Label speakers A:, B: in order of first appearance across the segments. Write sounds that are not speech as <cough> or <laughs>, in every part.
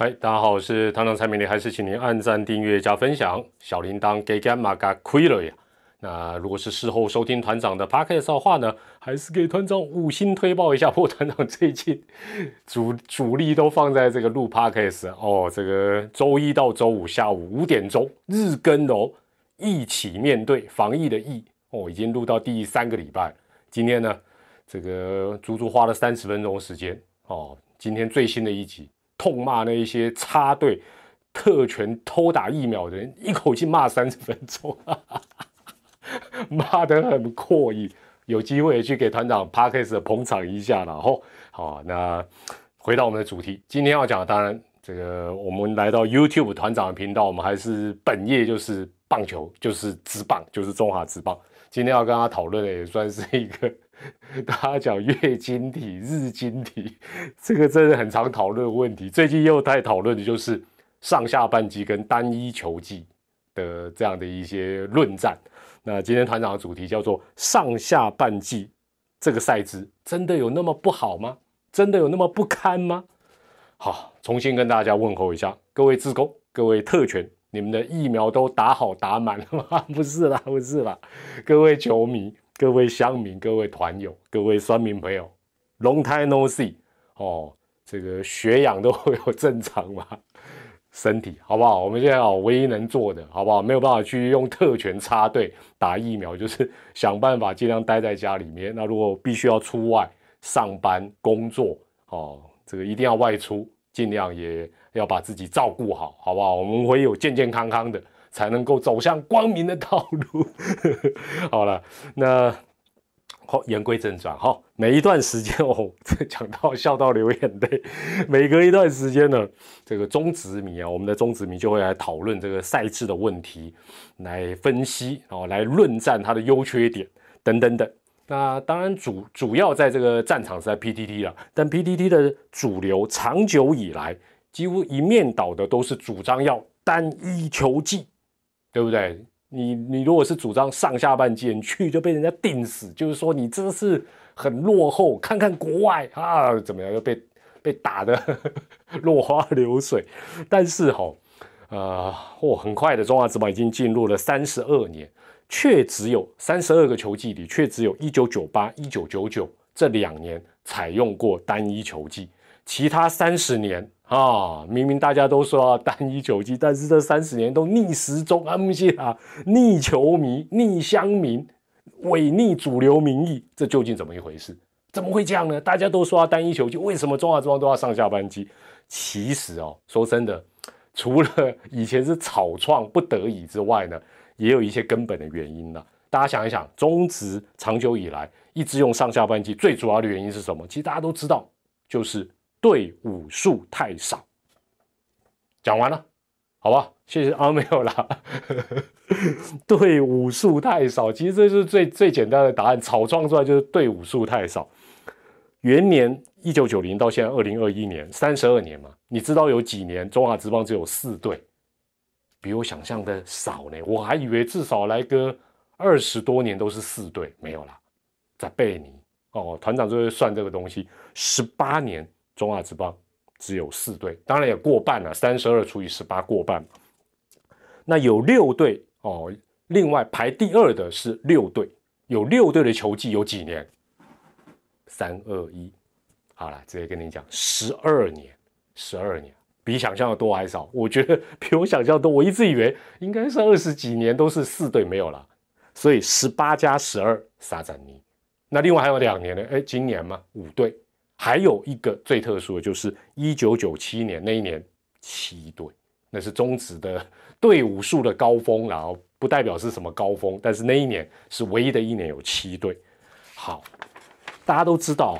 A: 嗨，大家好，我是团长蔡明，还是请您按赞、订阅、加分享，小铃铛给干嘛嘎亏了呀？那如果是事后收听团长的 podcast 的话呢，还是给团长五星推报一下。不过团长最近主主力都放在这个录 podcast 哦，这个周一到周五下午五点钟日更哦，一起面对防疫的疫哦，已经录到第三个礼拜。今天呢，这个足足花了三十分钟时间哦。今天最新的一集，痛骂那一些插队特权偷打疫苗的人，一口气骂三十分钟。<laughs> 骂得很阔意，有机会去给团长 Parkes 捧场一下了吼。好，那回到我们的主题，今天要讲的，当然这个我们来到 YouTube 团长的频道，我们还是本业就是棒球，就是直棒，就是中华职棒。今天要跟他讨论的也算是一个，<laughs> 大家讲月经体、日经体，这个真的很常讨论的问题。最近又在讨论的就是上下半季跟单一球季的这样的一些论战。那今天团长的主题叫做上下半季这个赛制真的有那么不好吗？真的有那么不堪吗？好，重新跟大家问候一下，各位自工，各位特权，你们的疫苗都打好打满了吗？<laughs> 不是啦，不是啦，各位球迷，各位乡民，各位团友，各位酸民朋友，Long time no see，哦，这个血氧都会有正常吗？身体好不好？我们现在哦，唯一能做的，好不好？没有办法去用特权插队打疫苗，就是想办法尽量待在家里面。那如果必须要出外上班工作，哦，这个一定要外出，尽量也要把自己照顾好，好不好？我们唯有健健康康的，才能够走向光明的道路。<laughs> 好了，那。好，言归正传哈。每一段时间哦，这讲到笑到流眼泪。<laughs> 每隔一段时间呢，这个中职迷啊，我们的中职迷就会来讨论这个赛制的问题，来分析哦，来论战它的优缺点等等等。那当然主主要在这个战场是在 PTT 了，但 PTT 的主流长久以来几乎一面倒的都是主张要单一球技，对不对？你你如果是主张上下半季去就被人家定死，就是说你这是很落后。看看国外啊，怎么样又被被打的落花流水。但是哈，呃，嚯，很快的中华职棒已经进入了三十二年，却只有三十二个球季里，却只有一九九八、一九九九这两年采用过单一球季，其他三十年。啊，明明大家都说要单一球季，但是这三十年都逆时钟，啊，不是啊，逆球迷、逆乡民、违逆主流民意，这究竟怎么一回事？怎么会这样呢？大家都说要单一球季，为什么中华之邦都要上下班机？其实哦，说真的，除了以前是草创不得已之外呢，也有一些根本的原因呢。大家想一想，中职长久以来一直用上下半季，最主要的原因是什么？其实大家都知道，就是。队伍数太少，讲完了，好吧，谢谢啊，没有啦。<laughs> 队伍数太少，其实这是最最简单的答案，草创出来就是队伍数太少。元年一九九零到现在二零二一年，三十二年嘛，你知道有几年中华职棒只有四队？比我想象的少呢，我还以为至少来个二十多年都是四队，没有啦，在贝尼哦，团长就会算这个东西，十八年。中华职棒只有四队，当然也过半了，三十二除以十八过半。那有六队哦，另外排第二的是六队，有六队的球季有几年？三二一，好了，直接跟你讲，十二年，十二年，比想象的多还少？我觉得比我想象多。我一直以为应该是二十几年都是四队没有了，所以十八加十二，沙赞尼。那另外还有两年呢？哎，今年嘛，五队。还有一个最特殊的就是一九九七年那一年七队，那是中职的 <laughs> 队伍数的高峰，然后不代表是什么高峰，但是那一年是唯一的一年有七队。好，大家都知道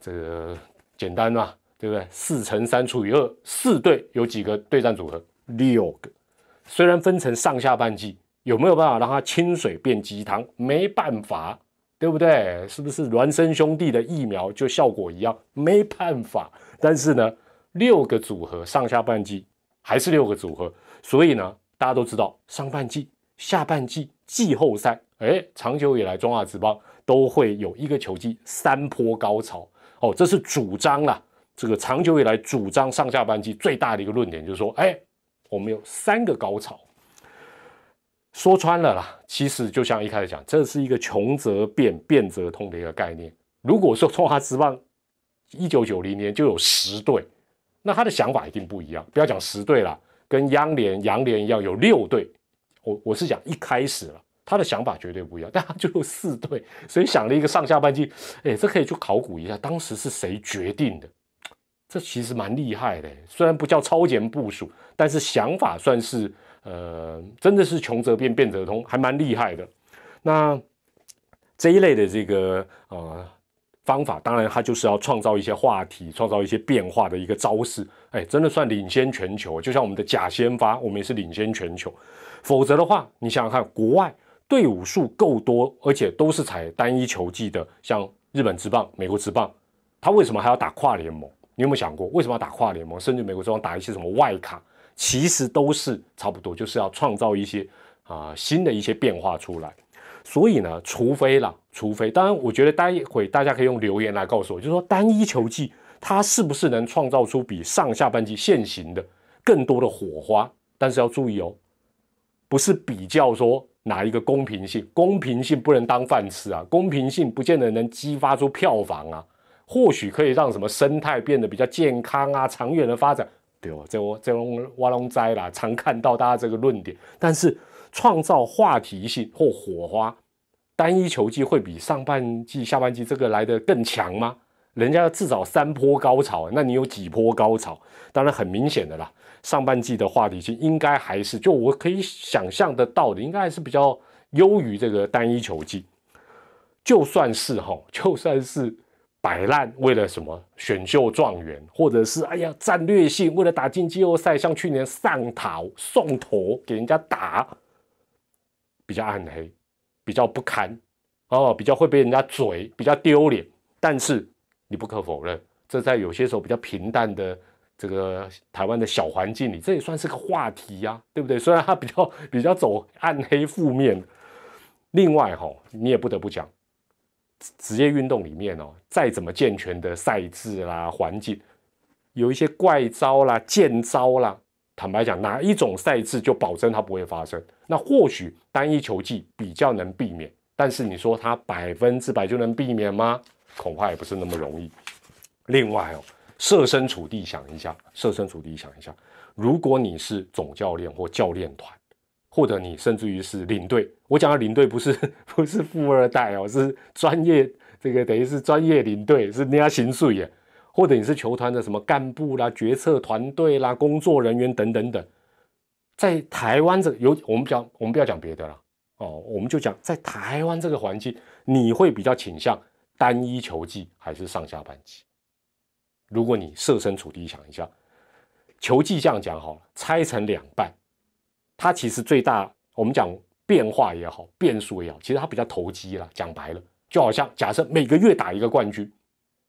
A: 这个简单嘛，对不对？四乘三除以二，四队有几个对战组合？六个。虽然分成上下半季，有没有办法让它清水变鸡汤？没办法。对不对？是不是孪生兄弟的疫苗就效果一样？没办法。但是呢，六个组合上下半季还是六个组合，所以呢，大家都知道上半季、下半季、季后赛，哎，长久以来中华职棒都会有一个球季三波高潮哦，这是主张啦，这个长久以来主张上下半季最大的一个论点就是说，哎，我们有三个高潮。说穿了啦，其实就像一开始讲，这是一个穷则变，变则通的一个概念。如果说中华职棒一九九零年就有十队，那他的想法一定不一样。不要讲十队了，跟央联、洋联一样有六队。我我是讲一开始了，他的想法绝对不一样。但他就有四队，所以想了一个上下半季，哎，这可以去考古一下，当时是谁决定的？这其实蛮厉害的，虽然不叫超前部署，但是想法算是。呃，真的是穷则变，变则通，还蛮厉害的。那这一类的这个呃方法，当然它就是要创造一些话题，创造一些变化的一个招式。哎，真的算领先全球。就像我们的假先发，我们也是领先全球。否则的话，你想想看，国外队伍数够多，而且都是采单一球技的，像日本职棒、美国职棒，他为什么还要打跨联盟？你有没有想过，为什么要打跨联盟？甚至美国职棒打一些什么外卡？其实都是差不多，就是要创造一些啊新的一些变化出来。所以呢，除非啦，除非，当然，我觉得待会大家可以用留言来告诉我，就是说单一球季它是不是能创造出比上下半季现行的更多的火花？但是要注意哦，不是比较说哪一个公平性，公平性不能当饭吃啊，公平性不见得能激发出票房啊，或许可以让什么生态变得比较健康啊，长远的发展。对哦，这我这种挖龙灾啦，常看到大家这个论点。但是创造话题性或火花，单一球季会比上半季、下半季这个来的更强吗？人家至少三波高潮，那你有几波高潮？当然很明显的啦，上半季的话题性应该还是就我可以想象得到的，应该还是比较优于这个单一球季。就算是哈，就算是。摆烂为了什么选秀状元，或者是哎呀战略性为了打进季后赛，像去年上桃送头给人家打，比较暗黑，比较不堪哦，比较会被人家嘴，比较丢脸。但是你不可否认，这在有些时候比较平淡的这个台湾的小环境里，这也算是个话题呀，对不对？虽然它比较比较走暗黑负面，另外哈，你也不得不讲。职业运动里面哦，再怎么健全的赛制啦、环境，有一些怪招啦、贱招啦。坦白讲，哪一种赛制就保证它不会发生？那或许单一球技比较能避免，但是你说它百分之百就能避免吗？恐怕也不是那么容易。另外哦，设身处地想一下，设身处地想一下，如果你是总教练或教练团。或者你甚至于是领队，我讲的领队不是 <laughs> 不是富二代哦，是专业这个等于是专业领队，是人家行税耶。或者你是球团的什么干部啦、决策团队啦、工作人员等等等，在台湾这有我们讲，我们不要讲别的了哦，我们就讲在台湾这个环境，你会比较倾向单一球技还是上下半级？如果你设身处地想一下，球技这样讲好了，拆成两半。它其实最大，我们讲变化也好，变数也好，其实它比较投机啦。讲白了，就好像假设每个月打一个冠军，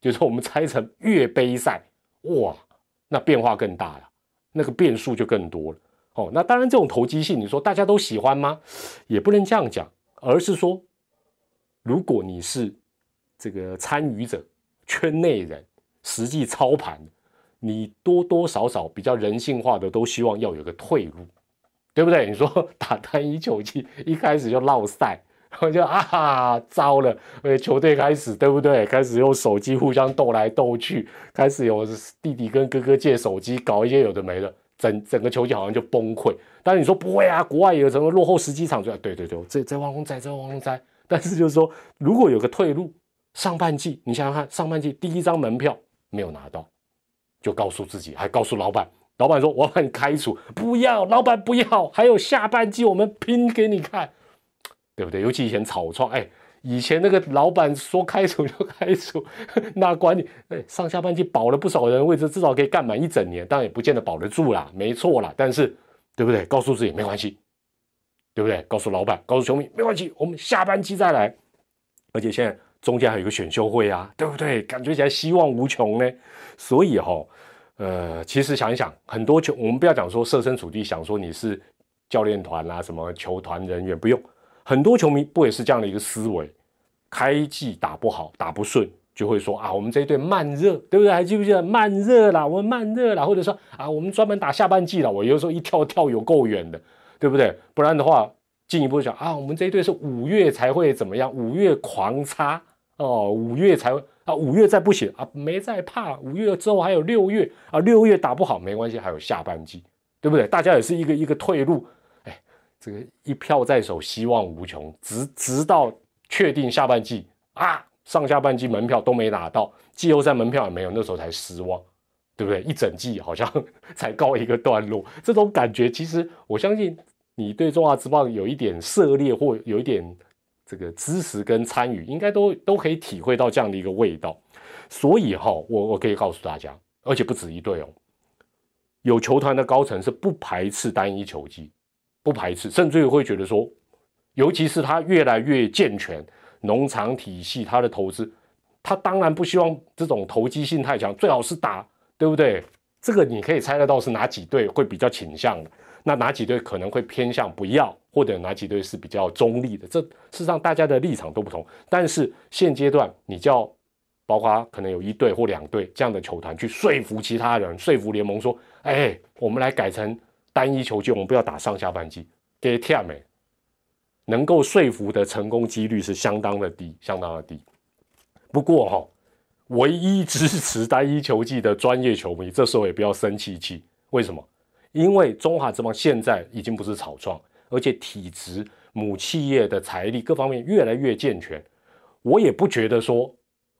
A: 就是我们拆成月杯赛，哇，那变化更大了，那个变数就更多了。哦，那当然这种投机性，你说大家都喜欢吗？也不能这样讲，而是说，如果你是这个参与者、圈内人，实际操盘，你多多少少比较人性化的，都希望要有个退路。对不对？你说 <laughs> 打单一球季一开始就落赛，然后就啊糟了，呃球队开始对不对？开始用手机互相斗来斗去，开始有弟弟跟哥哥借手机搞一些有的没的，整整个球季好像就崩溃。但是你说不会啊，国外有什么落后十几场就对对对，这这汪汪哉，这汪汪哉。但是就是说，如果有个退路，上半季你想想看，上半季第一张门票没有拿到，就告诉自己，还告诉老板。老板说：“我把你开除，不要，老板不要。还有下半季，我们拼给你看，对不对？尤其以前草创，哎，以前那个老板说开除就开除，<laughs> 那管你。哎，上下半季保了不少人位置，至少可以干满一整年，当然也不见得保得住啦，没错啦。但是，对不对？告诉自己没关系，对不对？告诉老板，告诉球迷没关系，我们下半季再来。而且现在中间还有一个选秀会啊，对不对？感觉起来希望无穷呢。所以哈。”呃，其实想一想，很多球，我们不要讲说设身处地想说你是教练团啊，什么球团人员，不用，很多球迷不也是这样的一个思维？开季打不好，打不顺，就会说啊，我们这一队慢热，对不对？还记不记得慢热啦？我们慢热啦，或者说啊，我们专门打下半季了。我有时候一跳跳有够远的，对不对？不然的话，进一步讲啊，我们这一队是五月才会怎么样？五月狂插哦，五月才啊，五月再不行啊，没在怕。五月之后还有六月啊，六月打不好没关系，还有下半季，对不对？大家也是一个一个退路。哎，这个一票在手，希望无穷，直直到。确定下半季啊，上下半季门票都没拿到，季后赛门票也没有，那时候才失望，对不对？一整季好像 <laughs> 才告一个段落，这种感觉其实我相信你对中华之棒有一点涉猎或有一点这个支持跟参与，应该都都可以体会到这样的一个味道。所以哈，我我可以告诉大家，而且不止一队哦，有球团的高层是不排斥单一球技，不排斥，甚至于会觉得说。尤其是他越来越健全，农场体系，他的投资，他当然不希望这种投机性太强，最好是打，对不对？这个你可以猜得到是哪几队会比较倾向的，那哪几队可能会偏向不要，或者哪几队是比较中立的。这事实上大家的立场都不同，但是现阶段你叫，包括可能有一队或两队这样的球团去说服其他人，说服联盟说，哎，我们来改成单一球季，我们不要打上下半季，给跳没？能够说服的成功几率是相当的低，相当的低。不过哈，唯一支持单一球季的专业球迷，这时候也不要生气气。为什么？因为中华之邦现在已经不是草创，而且体质、母企业的财力各方面越来越健全。我也不觉得说，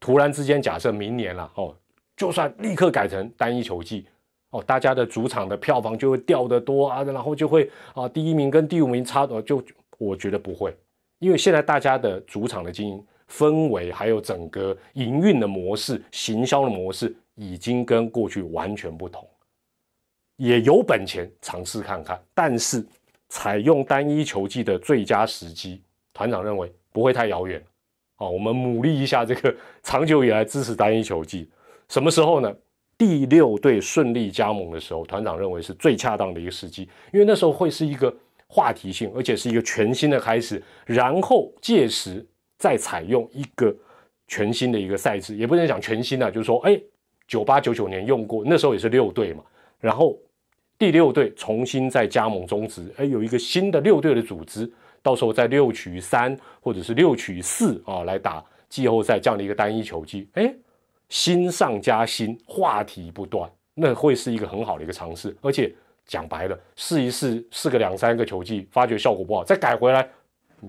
A: 突然之间假设明年了哦，就算立刻改成单一球季哦，大家的主场的票房就会掉得多啊，然后就会啊，第一名跟第五名差的就。我觉得不会，因为现在大家的主场的经营氛围，还有整个营运的模式、行销的模式，已经跟过去完全不同。也有本钱尝试看看，但是采用单一球季的最佳时机，团长认为不会太遥远。哦，我们努力一下这个长久以来支持单一球季，什么时候呢？第六队顺利加盟的时候，团长认为是最恰当的一个时机，因为那时候会是一个。话题性，而且是一个全新的开始，然后届时再采用一个全新的一个赛制，也不能讲全新的，就是说，哎，九八九九年用过，那时候也是六队嘛，然后第六队重新再加盟中职，哎，有一个新的六队的组织，到时候在六取三或者是六取四啊来打季后赛这样的一个单一球季，哎，新上加新，话题不断，那会是一个很好的一个尝试，而且。讲白了，试一试，试个两三个球季，发觉效果不好，再改回来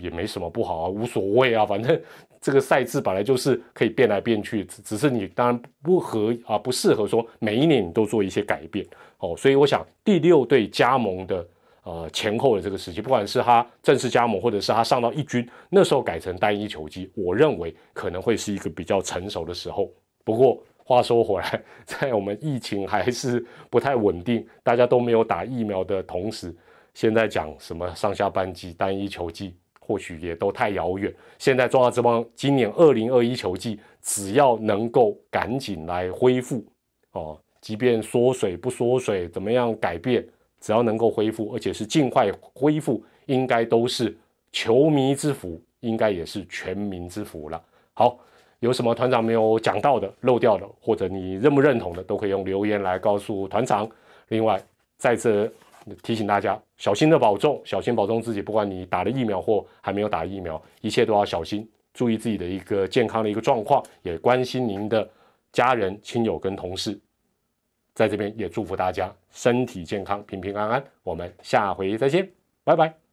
A: 也没什么不好啊，无所谓啊，<laughs> 反正这个赛制本来就是可以变来变去，只只是你当然不合啊，不适合说每一年你都做一些改变哦。所以我想第六队加盟的呃前后的这个时期，不管是他正式加盟，或者是他上到一军，那时候改成单一球季，我认为可能会是一个比较成熟的时候。不过。话说回来，在我们疫情还是不太稳定，大家都没有打疫苗的同时，现在讲什么上下半季、单一球季，或许也都太遥远。现在中华之邦今年二零二一球季，只要能够赶紧来恢复哦，即便缩水不缩水，怎么样改变，只要能够恢复，而且是尽快恢复，应该都是球迷之福，应该也是全民之福了。好。有什么团长没有讲到的、漏掉的，或者你认不认同的，都可以用留言来告诉团长。另外，再次提醒大家，小心的保重，小心保重自己。不管你打了疫苗或还没有打疫苗，一切都要小心，注意自己的一个健康的一个状况，也关心您的家人、亲友跟同事。在这边也祝福大家身体健康、平平安安。我们下回再见，拜拜。